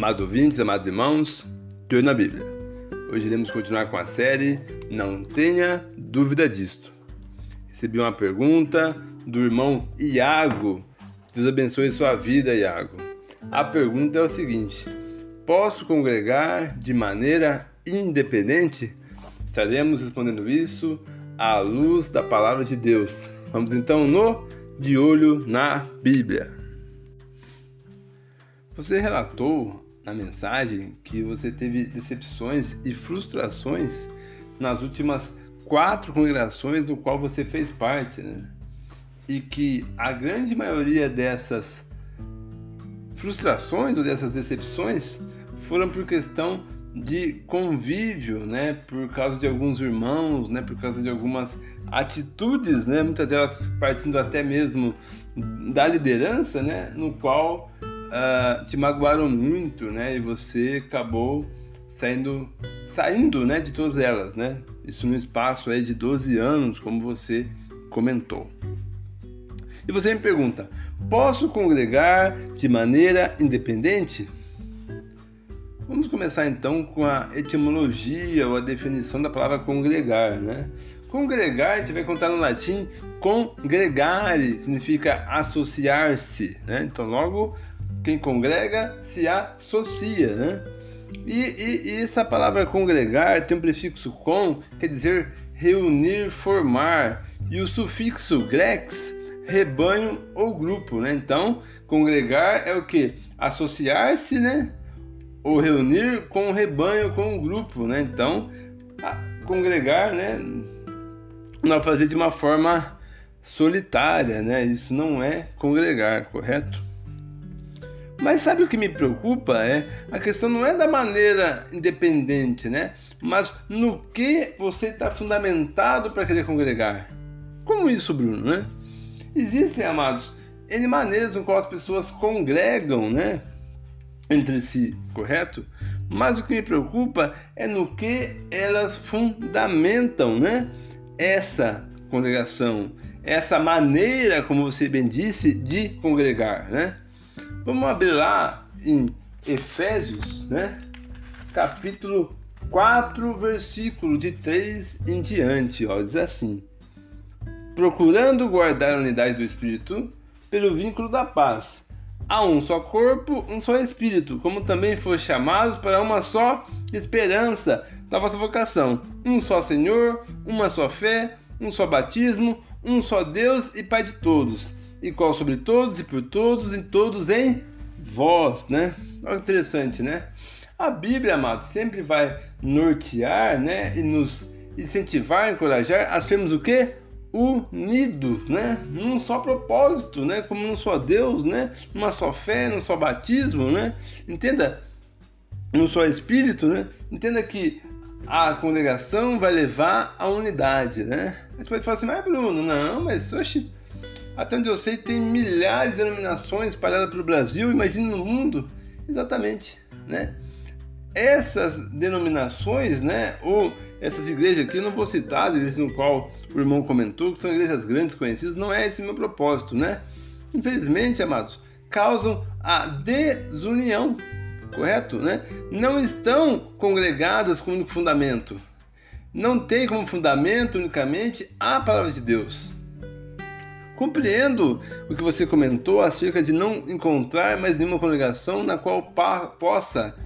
Amados ouvintes, amados irmãos, de na Bíblia. Hoje iremos continuar com a série Não Tenha Dúvida Disto. Recebi uma pergunta do irmão Iago. Deus abençoe sua vida, Iago. A pergunta é o seguinte: Posso congregar de maneira independente? Estaremos respondendo isso à luz da palavra de Deus. Vamos então no De Olho na Bíblia. Você relatou na mensagem que você teve decepções e frustrações nas últimas quatro congregações do qual você fez parte, né? E que a grande maioria dessas frustrações ou dessas decepções foram por questão de convívio, né? Por causa de alguns irmãos, né? Por causa de algumas atitudes, né? Muitas delas partindo até mesmo da liderança, né? No qual uh, te magoaram muito, né? E você acabou saindo, saindo, né? De todas elas, né? Isso no espaço aí de 12 anos, como você comentou. E você me pergunta: posso congregar de maneira independente? Vamos começar então com a etimologia ou a definição da palavra congregar, né? Congregar, a gente vai contar no latim congregare, significa associar-se, né? Então, logo quem congrega se associa, né? E, e, e, essa palavra congregar tem um prefixo com, quer dizer reunir, formar, e o sufixo grex, rebanho ou grupo, né? Então, congregar é o que? Associar-se, né? Ou reunir com o rebanho, com o grupo, né? Então, congregar, né? Não fazer de uma forma solitária, né? Isso não é congregar, correto? Mas sabe o que me preocupa? É a questão não é da maneira independente, né? Mas no que você está fundamentado para querer congregar. Como isso, Bruno, né? Existem, amados, N maneiras qual as pessoas congregam, né? Entre si, correto? Mas o que me preocupa é no que elas fundamentam, né? Essa congregação, essa maneira, como você bem disse, de congregar, né? Vamos abrir lá em Efésios, né? Capítulo 4, versículo de 3 em diante, ó, diz assim: Procurando guardar a unidade do espírito pelo vínculo da paz. Há um só corpo, um só espírito, como também foi chamados para uma só esperança da vossa vocação. Um só Senhor, uma só fé, um só batismo, um só Deus e Pai de todos qual sobre todos e por todos e todos em vós, né? Olha que interessante, né? A Bíblia, amado, sempre vai nortear, né, e nos incentivar, encorajar a sermos o quê? Unidos, né? Num só propósito, né? Como num só Deus, né? Numa só fé, num só batismo, né? Entenda, num só Espírito, né? Entenda que a congregação vai levar à unidade, né? Você pode falar assim, mas Bruno, não, mas oxe, até onde eu sei, tem milhares de denominações espalhadas pelo Brasil, imagine no mundo. Exatamente, né? Essas denominações, né, ou essas igrejas aqui, eu não vou citar as igrejas no qual o irmão comentou, que são igrejas grandes, conhecidas, não é esse meu propósito, né? Infelizmente, amados, causam a desunião, correto? Né? Não estão congregadas com o único fundamento. Não tem como fundamento unicamente a palavra de Deus. Compreendo o que você comentou acerca de não encontrar mais nenhuma congregação na qual possa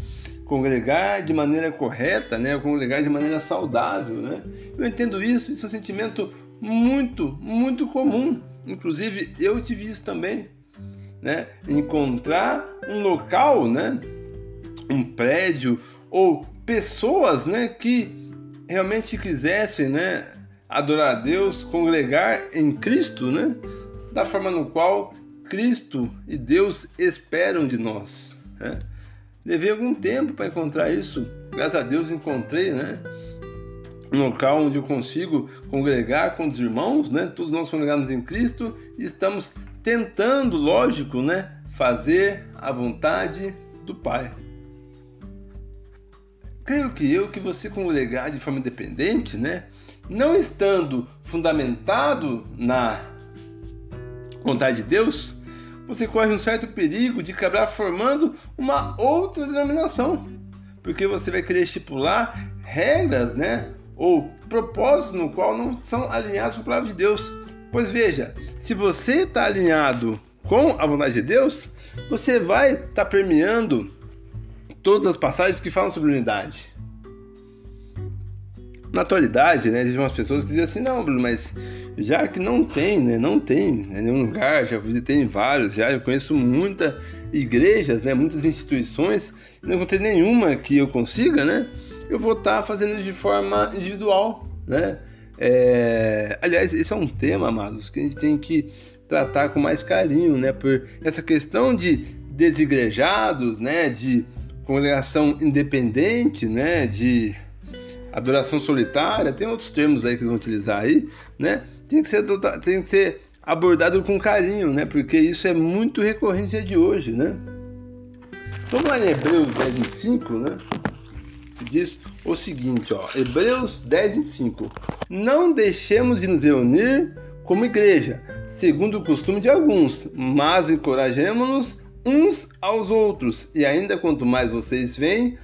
congregar de maneira correta, né? congregar de maneira saudável. Né? Eu entendo isso, isso é um sentimento muito, muito comum. Inclusive, eu tive isso também. Né? Encontrar um local, né? um prédio ou pessoas né? que realmente quisessem né? Adorar a Deus, congregar em Cristo, né? Da forma no qual Cristo e Deus esperam de nós. Né? Levei algum tempo para encontrar isso. Graças a Deus encontrei, né? Um local onde eu consigo congregar com os irmãos, né? Todos nós congregamos em Cristo e estamos tentando, lógico, né? Fazer a vontade do Pai. Creio que eu, que você congregar de forma independente, né? Não estando fundamentado na vontade de Deus, você corre um certo perigo de acabar formando uma outra denominação, porque você vai querer estipular regras, né? Ou propósitos no qual não são alinhados com a palavra de Deus. Pois veja, se você está alinhado com a vontade de Deus, você vai estar tá permeando todas as passagens que falam sobre unidade. Na atualidade, né, existem umas pessoas que dizem assim, não, Bruno, mas já que não tem, né, não tem né, nenhum lugar, já visitei vários, já eu conheço muitas igrejas, né, muitas instituições, não encontrei nenhuma que eu consiga, né, eu vou estar tá fazendo de forma individual, né. É, aliás, esse é um tema, amados, que a gente tem que tratar com mais carinho, né, por essa questão de desigrejados, né, de congregação independente, né, de adoração solitária, tem outros termos aí que vão utilizar aí, né? Tem que ser, tem que ser abordado com carinho, né? Porque isso é muito recorrente de hoje, né? Vamos lá em Hebreus 10, 25, né? Diz o seguinte, ó, Hebreus 10, 25. Não deixemos de nos reunir como igreja, segundo o costume de alguns, mas encorajemos-nos uns aos outros, e ainda quanto mais vocês veem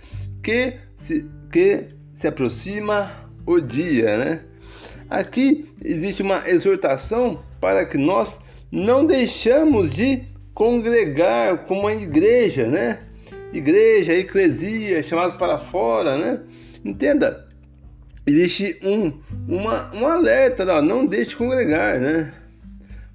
que se, que se aproxima o dia, né? Aqui existe uma exortação para que nós não deixamos de congregar como a igreja, né? Igreja, eclesia, chamados para fora, né? Entenda, existe um, uma, um alerta, não, não deixe de congregar, né?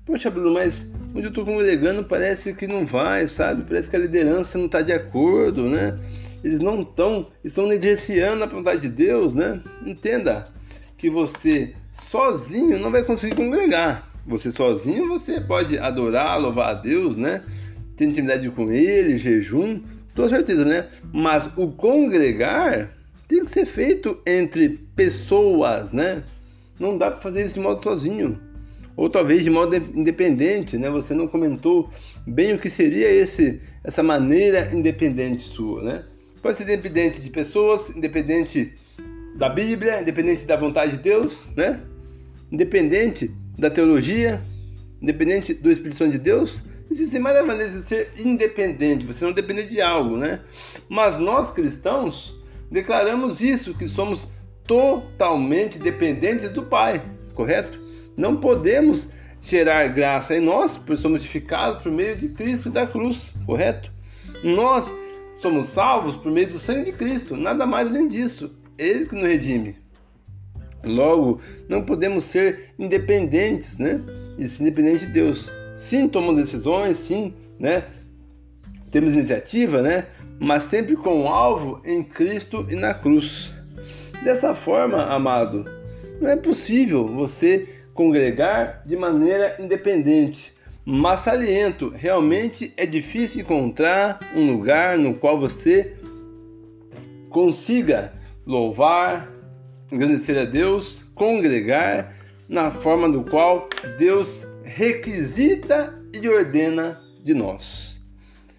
Poxa, Bruno, mas onde eu estou congregando parece que não vai, sabe? Parece que a liderança não está de acordo, né? Eles não estão, estão negligenciando a vontade de Deus, né? Entenda que você sozinho não vai conseguir congregar. Você sozinho você pode adorar, louvar a Deus, né? Ter intimidade com Ele, jejum, com certeza, né? Mas o congregar tem que ser feito entre pessoas, né? Não dá para fazer isso de modo sozinho. Ou talvez de modo independente, né? Você não comentou bem o que seria esse essa maneira independente sua, né? Pode ser independente de pessoas, independente da Bíblia, independente da vontade de Deus, né? Independente da teologia, independente do Espírito Santo de Deus. Existem várias maneiras de ser independente, você não depende de algo, né? Mas nós cristãos declaramos isso, que somos totalmente dependentes do Pai, correto? Não podemos gerar graça em nós, pois somos justificados por meio de Cristo e da cruz, correto? Nós Somos salvos por meio do sangue de Cristo, nada mais além disso. Ele que nos redime. Logo, não podemos ser independentes, né? E ser independentes de Deus. Sim, tomamos decisões, sim, né? Temos iniciativa, né? Mas sempre com o alvo em Cristo e na cruz. Dessa forma, amado, não é possível você congregar de maneira independente. Mas saliento, realmente é difícil encontrar um lugar no qual você consiga louvar, agradecer a Deus, congregar na forma do qual Deus requisita e ordena de nós.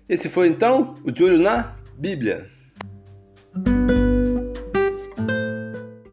Esse foi então o de olho na Bíblia.